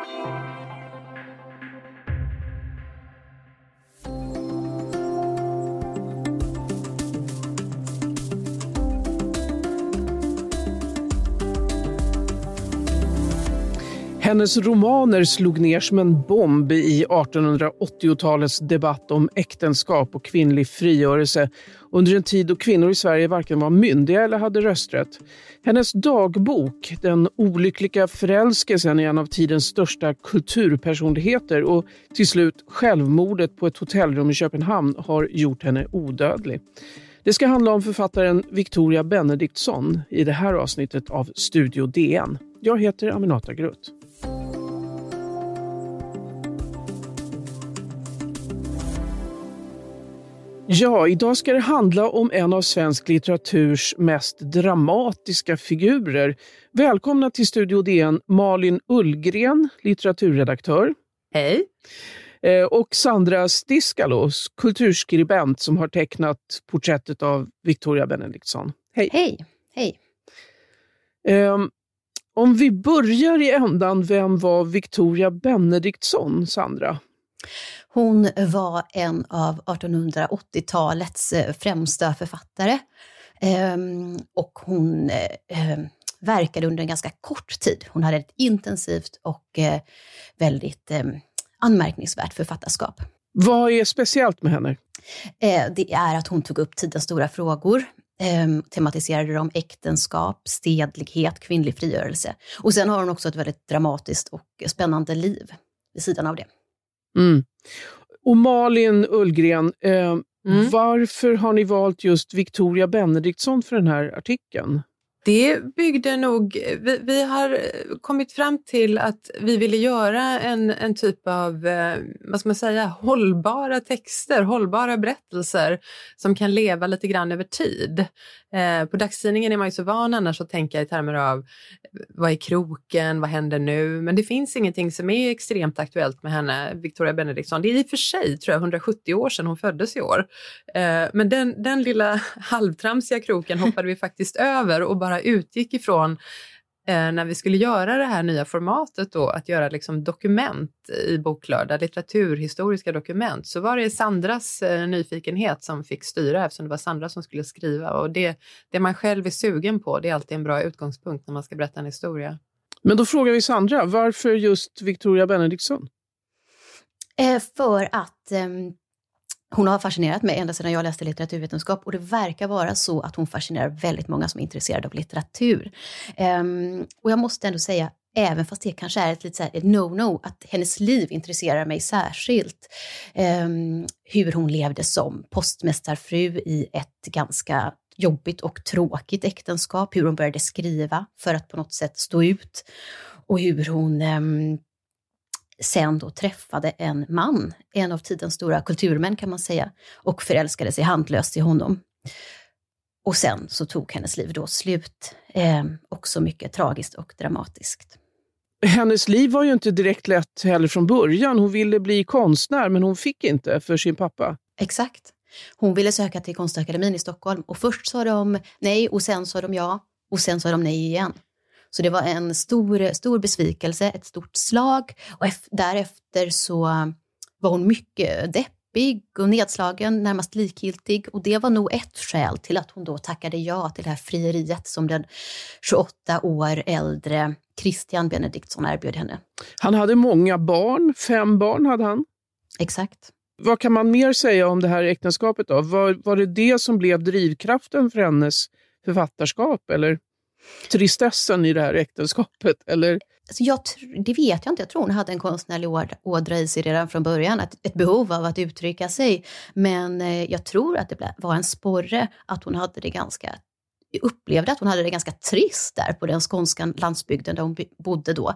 Música Hennes romaner slog ner som en bomb i 1880-talets debatt om äktenskap och kvinnlig frigörelse under en tid då kvinnor i Sverige varken var myndiga eller hade rösträtt. Hennes dagbok, Den olyckliga förälskelsen i en av tidens största kulturpersonligheter och till slut självmordet på ett hotellrum i Köpenhamn har gjort henne odödlig. Det ska handla om författaren Victoria Benediktsson i det här avsnittet av Studio DN. Jag heter Aminata Grutt. Ja, idag ska det handla om en av svensk litteraturs mest dramatiska figurer. Välkomna till Studio DN Malin Ullgren, litteraturredaktör. Hej. Eh, och Sandra Stiskalos, kulturskribent som har tecknat porträttet av Victoria Benediktsson. Hej. Hej. Hej. Um, om vi börjar i ändan, vem var Victoria Benediktsson, Sandra? Hon var en av 1880-talets eh, främsta författare. Ehm, och hon eh, ehm, verkade under en ganska kort tid. Hon hade ett intensivt och eh, väldigt ehm, anmärkningsvärt författarskap. Vad är speciellt med henne? Det är att hon tog upp tidens stora frågor, tematiserade dem äktenskap, stedlighet, kvinnlig frigörelse. Och sen har hon också ett väldigt dramatiskt och spännande liv vid sidan av det. Mm. Och Malin Ullgren, eh, mm. varför har ni valt just Victoria Benediktsson för den här artikeln? Det byggde nog, vi, vi, har kommit fram till att vi ville göra en, en typ av, eh, vad ska man säga, hållbara texter, hållbara berättelser som kan leva lite grann över tid. Eh, på dagstidningen är man ju så van annars att tänka i termer av eh, vad är kroken, vad händer nu? Men det finns ingenting som är extremt aktuellt med henne, Victoria Benediktsson. Det är i och för sig, tror jag, 170 år sedan hon föddes i år. Eh, men den, den lilla halvtramsiga kroken hoppade vi faktiskt över och bara utgick ifrån när vi skulle göra det här nya formatet då, att göra liksom dokument i Boklördag, litteraturhistoriska dokument, så var det Sandras eh, nyfikenhet som fick styra eftersom det var Sandra som skulle skriva. Och det, det man själv är sugen på, det är alltid en bra utgångspunkt när man ska berätta en historia. Men då frågar vi Sandra, varför just Victoria Benediktsson? Eh, för att eh, hon har fascinerat mig ända sedan jag läste litteraturvetenskap och det verkar vara så att hon fascinerar väldigt många som är intresserade av litteratur. Um, och jag måste ändå säga, även fast det kanske är ett lite no-no, att hennes liv intresserar mig särskilt. Um, hur hon levde som postmästarfru i ett ganska jobbigt och tråkigt äktenskap, hur hon började skriva för att på något sätt stå ut och hur hon um, sen då träffade en man, en av tidens stora kulturmän kan man säga, och förälskade sig handlöst i honom. Och sen så tog hennes liv då slut, eh, också mycket tragiskt och dramatiskt. Hennes liv var ju inte direkt lätt heller från början. Hon ville bli konstnär, men hon fick inte för sin pappa. Exakt. Hon ville söka till Konstakademin i Stockholm och först sa de nej och sen sa de ja och sen sa de nej igen. Så det var en stor, stor besvikelse, ett stort slag och därefter så var hon mycket deppig och nedslagen, närmast likgiltig och det var nog ett skäl till att hon då tackade ja till det här frieriet som den 28 år äldre Christian Benediktsson erbjöd henne. Han hade många barn, fem barn hade han. Exakt. Vad kan man mer säga om det här äktenskapet då? Var, var det det som blev drivkraften för hennes författarskap eller? Tristessen i det här äktenskapet? Eller? Alltså jag, det vet jag inte. Jag tror hon hade en konstnärlig ådra i sig redan från början, ett, ett behov av att uttrycka sig. Men eh, jag tror att det var en sporre att hon hade det ganska upplevde att hon hade det ganska trist där på den skånska landsbygden där hon bodde då,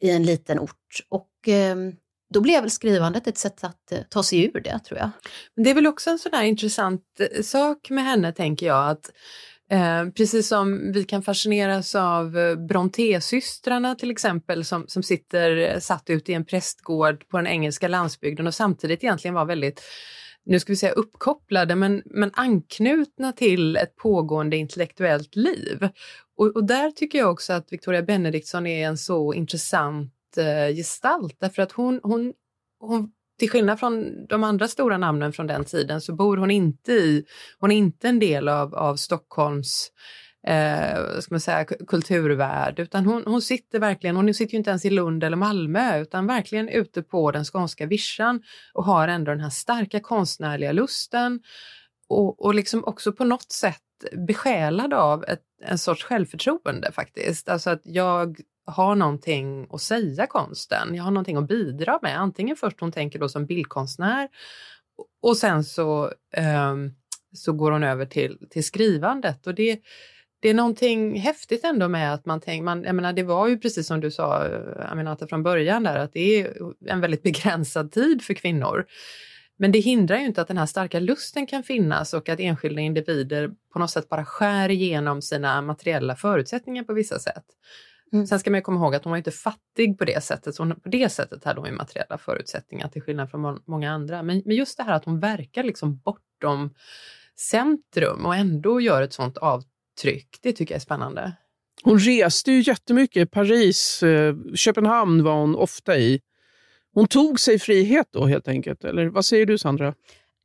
i en liten ort. Och eh, då blev väl skrivandet ett sätt att eh, ta sig ur det, tror jag. Men det är väl också en sån här intressant eh, sak med henne, tänker jag, att Eh, precis som vi kan fascineras av eh, Brontésystrarna till exempel som, som sitter eh, satt ute i en prästgård på den engelska landsbygden och samtidigt egentligen var väldigt nu ska vi säga uppkopplade, men, men anknutna till ett pågående intellektuellt liv. Och, och där tycker jag också att Victoria Benediktsson är en så intressant eh, gestalt därför att hon, hon, hon till skillnad från de andra stora namnen från den tiden så bor hon inte i, hon är inte en del av, av Stockholms eh, ska man säga, kulturvärld, utan hon, hon sitter verkligen, hon sitter ju inte ens i Lund eller Malmö, utan verkligen ute på den skånska vischan och har ändå den här starka konstnärliga lusten och, och liksom också på något sätt besjälad av ett, en sorts självförtroende faktiskt. Alltså att jag har någonting att säga konsten, jag har någonting att bidra med. Antingen först hon tänker då som bildkonstnär och sen så, um, så går hon över till, till skrivandet. Och det, det är någonting häftigt ändå med att man tänker, man, jag menar det var ju precis som du sa eh, Aminata från början där, att det är en väldigt begränsad tid för kvinnor. Men det hindrar ju inte att den här starka lusten kan finnas och att enskilda individer på något sätt bara skär igenom sina materiella förutsättningar på vissa sätt. Mm. Sen ska man komma ihåg att hon var inte fattig på det sättet, så hon, på det sättet hade hon ju materiella förutsättningar till skillnad från många andra. Men, men just det här att hon verkar liksom bortom centrum och ändå gör ett sånt avtryck, det tycker jag är spännande. Hon reste ju jättemycket. Paris, eh, Köpenhamn var hon ofta i. Hon tog sig frihet då helt enkelt, eller vad säger du Sandra?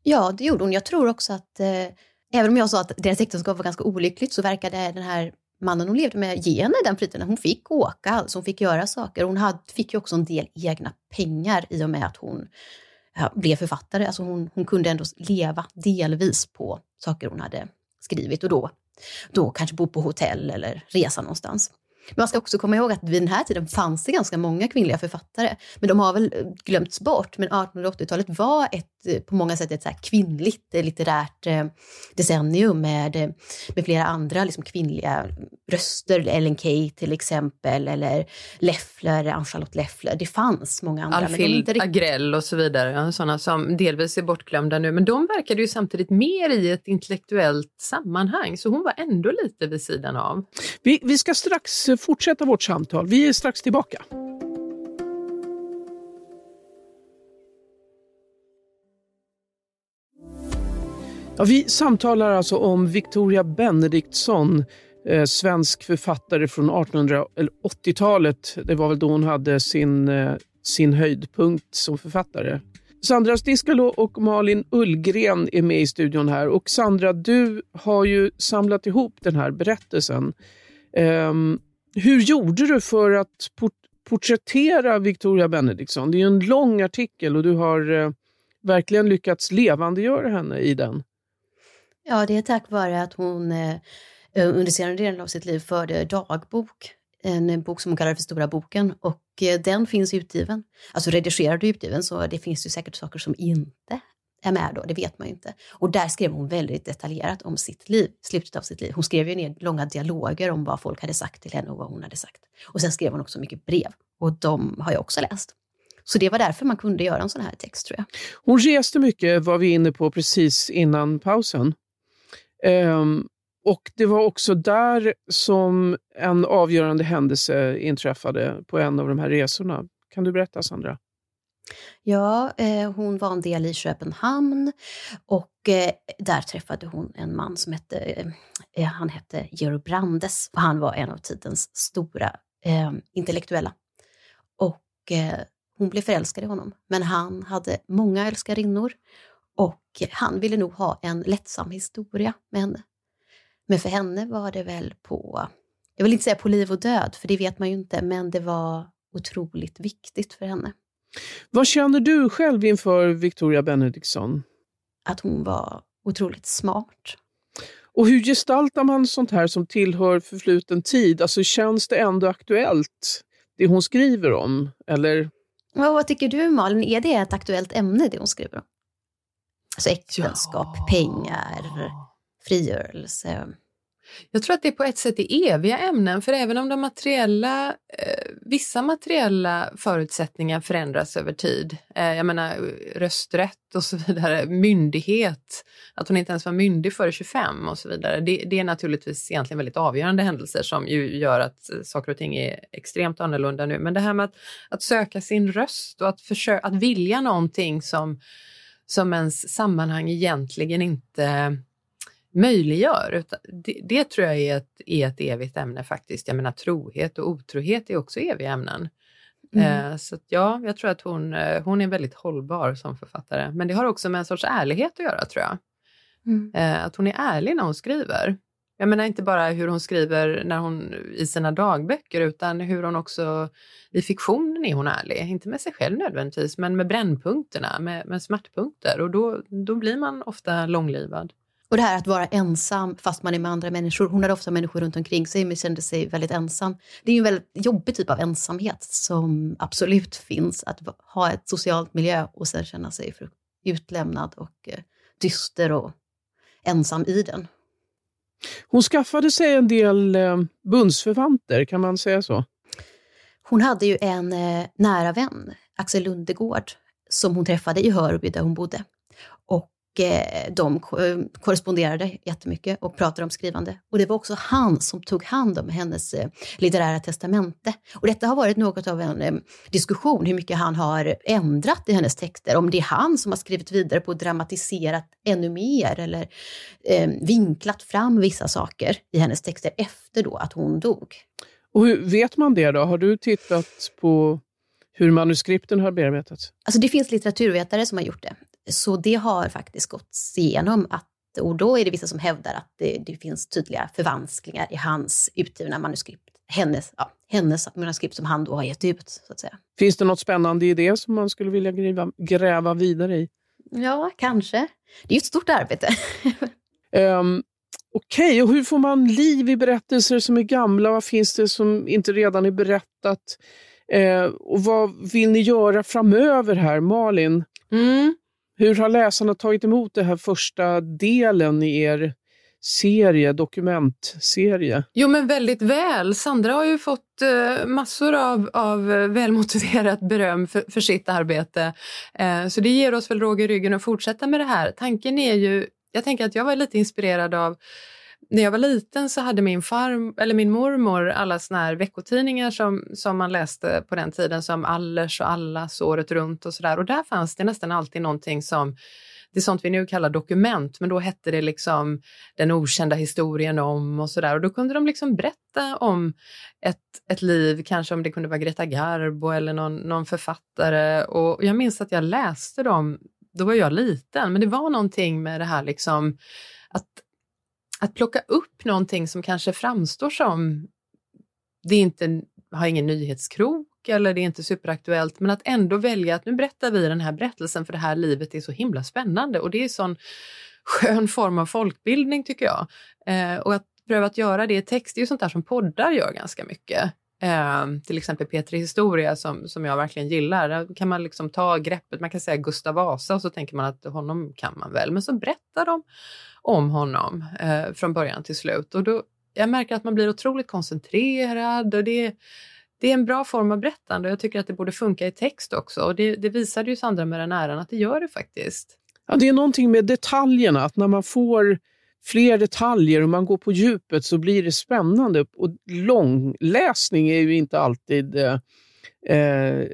Ja, det gjorde hon. Jag tror också att, eh, även om jag sa att deras äktenskap var ganska olyckligt, så verkade den här mannen hon levde med ge henne den friheten. Hon fick åka, alltså hon fick göra saker. Hon hade, fick ju också en del egna pengar i och med att hon ja, blev författare. Alltså hon, hon kunde ändå leva delvis på saker hon hade skrivit och då, då kanske bo på hotell eller resa någonstans. Men man ska också komma ihåg att vid den här tiden fanns det ganska många kvinnliga författare. Men de har väl glömts bort. Men 1880-talet var ett, på många sätt ett så kvinnligt litterärt eh, decennium med, med flera andra liksom kvinnliga röster. Ellen Key till exempel, eller Leffler, Ann-Charlotte Leffler. Det fanns många andra. Alfhild riktigt... Agrell och så vidare, sådana som delvis är bortglömda nu. Men de verkade ju samtidigt mer i ett intellektuellt sammanhang, så hon var ändå lite vid sidan av. Vi, vi ska strax fortsätta vårt samtal. Vi är strax tillbaka. Ja, vi samtalar alltså om Victoria Benediktsson, eh, svensk författare från 1880-talet. Det var väl då hon hade sin, eh, sin höjdpunkt som författare. Sandra Stiskalo och Malin Ullgren är med i studion här. Och Sandra, du har ju samlat ihop den här berättelsen. Um, hur gjorde du för att port porträttera Victoria Benediktsson? Det är en lång artikel och du har eh, verkligen lyckats levandegöra henne i den. Ja, det är tack vare att hon eh, eh under senare delen av sitt liv förde dagbok. En bok som hon kallade för Stora boken och eh, den finns utgiven. Alltså redigerad och utgiven så det finns ju säkert saker som inte är med då, det vet man ju inte. Och där skrev hon väldigt detaljerat om sitt liv, slutet av sitt liv. Hon skrev ju ner långa dialoger om vad folk hade sagt till henne och vad hon hade sagt. Och sen skrev hon också mycket brev och de har jag också läst. Så det var därför man kunde göra en sån här text tror jag. Hon reste mycket, var vi inne på precis innan pausen. Um, och det var också där som en avgörande händelse inträffade på en av de här resorna. Kan du berätta Sandra? Ja, eh, hon var en del i Köpenhamn och eh, där träffade hon en man som hette, eh, han hette Georg Brandes och han var en av tidens stora eh, intellektuella. Och eh, hon blev förälskad i honom, men han hade många älskarinnor och han ville nog ha en lättsam historia med henne. Men för henne var det väl på, jag vill inte säga på liv och död, för det vet man ju inte, men det var otroligt viktigt för henne. Vad känner du själv inför Victoria Benediktsson? Att hon var otroligt smart. Och hur gestaltar man sånt här som tillhör förfluten tid? Alltså känns det ändå aktuellt, det hon skriver om? Eller? Ja, vad tycker du Malin, är det ett aktuellt ämne det hon skriver om? Alltså äktenskap, ja. pengar, frigörelse. Jag tror att det på ett sätt är eviga ämnen, för även om de materiella, eh, vissa materiella förutsättningar förändras över tid, eh, jag menar rösträtt och så vidare, myndighet, att hon inte ens var myndig före 25 och så vidare, det, det, är naturligtvis egentligen väldigt avgörande händelser som ju gör att saker och ting är extremt annorlunda nu. Men det här med att, att söka sin röst och att, försöka, att vilja någonting som, som ens sammanhang egentligen inte möjliggör. Det, det, tror jag är ett, är ett evigt ämne faktiskt. Jag menar trohet och otrohet är också eviga ämnen. Mm. Eh, så ja, jag tror att hon, eh, hon är väldigt hållbar som författare. Men det har också med en sorts ärlighet att göra, tror jag. Mm. Eh, att hon är ärlig när hon skriver. Jag menar inte bara hur hon skriver när hon, i sina dagböcker, utan hur hon också i fiktionen är hon ärlig. Inte med sig själv nödvändigtvis, men med brännpunkterna, med, med smärtpunkter. Och då, då blir man ofta långlivad. Och det här att vara ensam fast man är med andra människor. Hon hade ofta människor runt omkring sig men kände sig väldigt ensam. Det är ju en väldigt jobbig typ av ensamhet som absolut finns. Att ha ett socialt miljö och sen känna sig utlämnad och eh, dyster och ensam i den. Hon skaffade sig en del eh, bundsförvanter, kan man säga så? Hon hade ju en eh, nära vän, Axel Lundegård, som hon träffade i Hörby där hon bodde. Eh, de korresponderade jättemycket och pratade om skrivande. Och det var också han som tog hand om hennes eh, litterära testamente. Och detta har varit något av en eh, diskussion, hur mycket han har ändrat i hennes texter. Om det är han som har skrivit vidare på och dramatiserat ännu mer eller eh, vinklat fram vissa saker i hennes texter efter då att hon dog. Och hur vet man det då? Har du tittat på hur manuskripten har bearbetats? Alltså det finns litteraturvetare som har gjort det. Så det har faktiskt gått igenom att och då är det vissa som hävdar att det, det finns tydliga förvansklingar i hans utgivna manuskript. Hennes, ja, hennes manuskript som han då har gett ut, så att säga. Finns det något spännande i det som man skulle vilja gräva, gräva vidare i? Ja, kanske. Det är ju ett stort arbete. um, Okej, okay, och hur får man liv i berättelser som är gamla? Vad finns det som inte redan är berättat? Uh, och vad vill ni göra framöver här, Malin? Mm. Hur har läsarna tagit emot den här första delen i er serie, dokumentserie? Jo men väldigt väl. Sandra har ju fått eh, massor av, av eh, välmotiverat beröm för, för sitt arbete. Eh, så det ger oss väl råg i ryggen att fortsätta med det här. Tanken är ju, jag tänker att jag var lite inspirerad av när jag var liten så hade min, farm, eller min mormor alla såna här veckotidningar som, som man läste på den tiden som Allers och Allas året runt och sådär. Och där fanns det nästan alltid någonting som det är sånt vi nu kallar dokument, men då hette det liksom den okända historien om och sådär. Och då kunde de liksom berätta om ett, ett liv, kanske om det kunde vara Greta Garbo eller någon, någon författare. Och jag minns att jag läste dem, då var jag liten, men det var någonting med det här liksom att att plocka upp någonting som kanske framstår som, det är inte, har ingen nyhetskrok eller det är inte superaktuellt, men att ändå välja att nu berättar vi den här berättelsen för det här livet är så himla spännande och det är sån skön form av folkbildning tycker jag. Eh, och att pröva att göra det i text, det är ju sånt där som poddar gör ganska mycket. Eh, till exempel Petri Historia som, som jag verkligen gillar. Där kan man liksom ta greppet, man kan säga Gustav Vasa och så tänker man att honom kan man väl, men så berättar de om honom eh, från början till slut. Och då, jag märker att man blir otroligt koncentrerad och det, det är en bra form av berättande och jag tycker att det borde funka i text också. Och det, det visade ju Sandra med den äran att det gör det faktiskt. Ja, det är någonting med detaljerna, att när man får fler detaljer och man går på djupet så blir det spännande. Och långläsning är ju inte alltid eh, eh,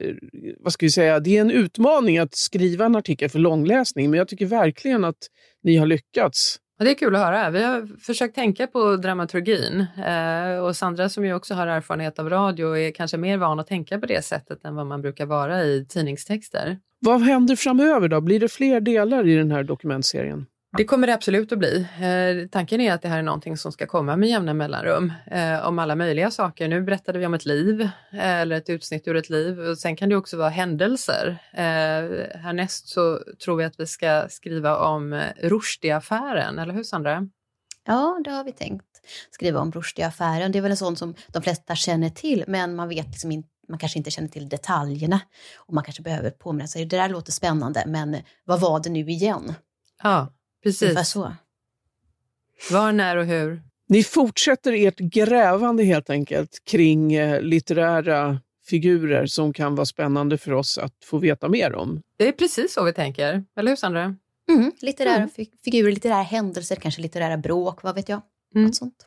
vad ska vi säga, det är en utmaning att skriva en artikel för långläsning, men jag tycker verkligen att ni har lyckats. Ja, det är kul att höra. Vi har försökt tänka på dramaturgin eh, och Sandra som ju också har erfarenhet av radio är kanske mer van att tänka på det sättet än vad man brukar vara i tidningstexter. Vad händer framöver då? Blir det fler delar i den här dokumentserien? Det kommer det absolut att bli. Eh, tanken är att det här är någonting som ska komma med jämna mellanrum eh, om alla möjliga saker. Nu berättade vi om ett liv eh, eller ett utsnitt ur ett liv. Och sen kan det också vara händelser. Härnäst så tror vi att vi ska skriva om Rushdie-affären, eller hur Sandra? Ja, det har vi tänkt skriva om Rushdie-affären. Det är väl en sån som de flesta känner till, men man vet liksom inte man kanske inte känner till detaljerna och man kanske behöver påminna sig. Det där låter spännande, men vad var det nu igen? Ja, Precis. så. Var, när och hur? Ni fortsätter ert grävande helt enkelt kring eh, litterära figurer som kan vara spännande för oss att få veta mer om. Det är precis så vi tänker, eller hur Sandra? Mm, litterära mm. figurer, litterära händelser, kanske litterära bråk, vad vet jag. Mm. sånt.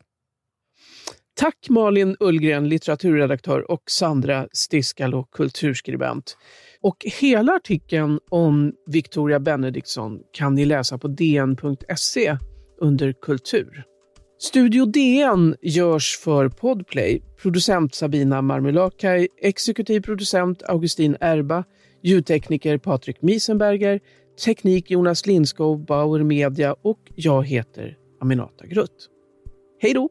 Tack Malin Ullgren, litteraturredaktör och Sandra Stiskalo, kulturskribent. Och hela artikeln om Victoria Benediktsson kan ni läsa på dn.se under kultur. Studio DN görs för Podplay. Producent Sabina Marmelakai, exekutiv producent Augustin Erba, ljudtekniker Patrik Miesenberger, teknik Jonas Lindskov, Bauer Media och jag heter Aminata Grutt. Hej då!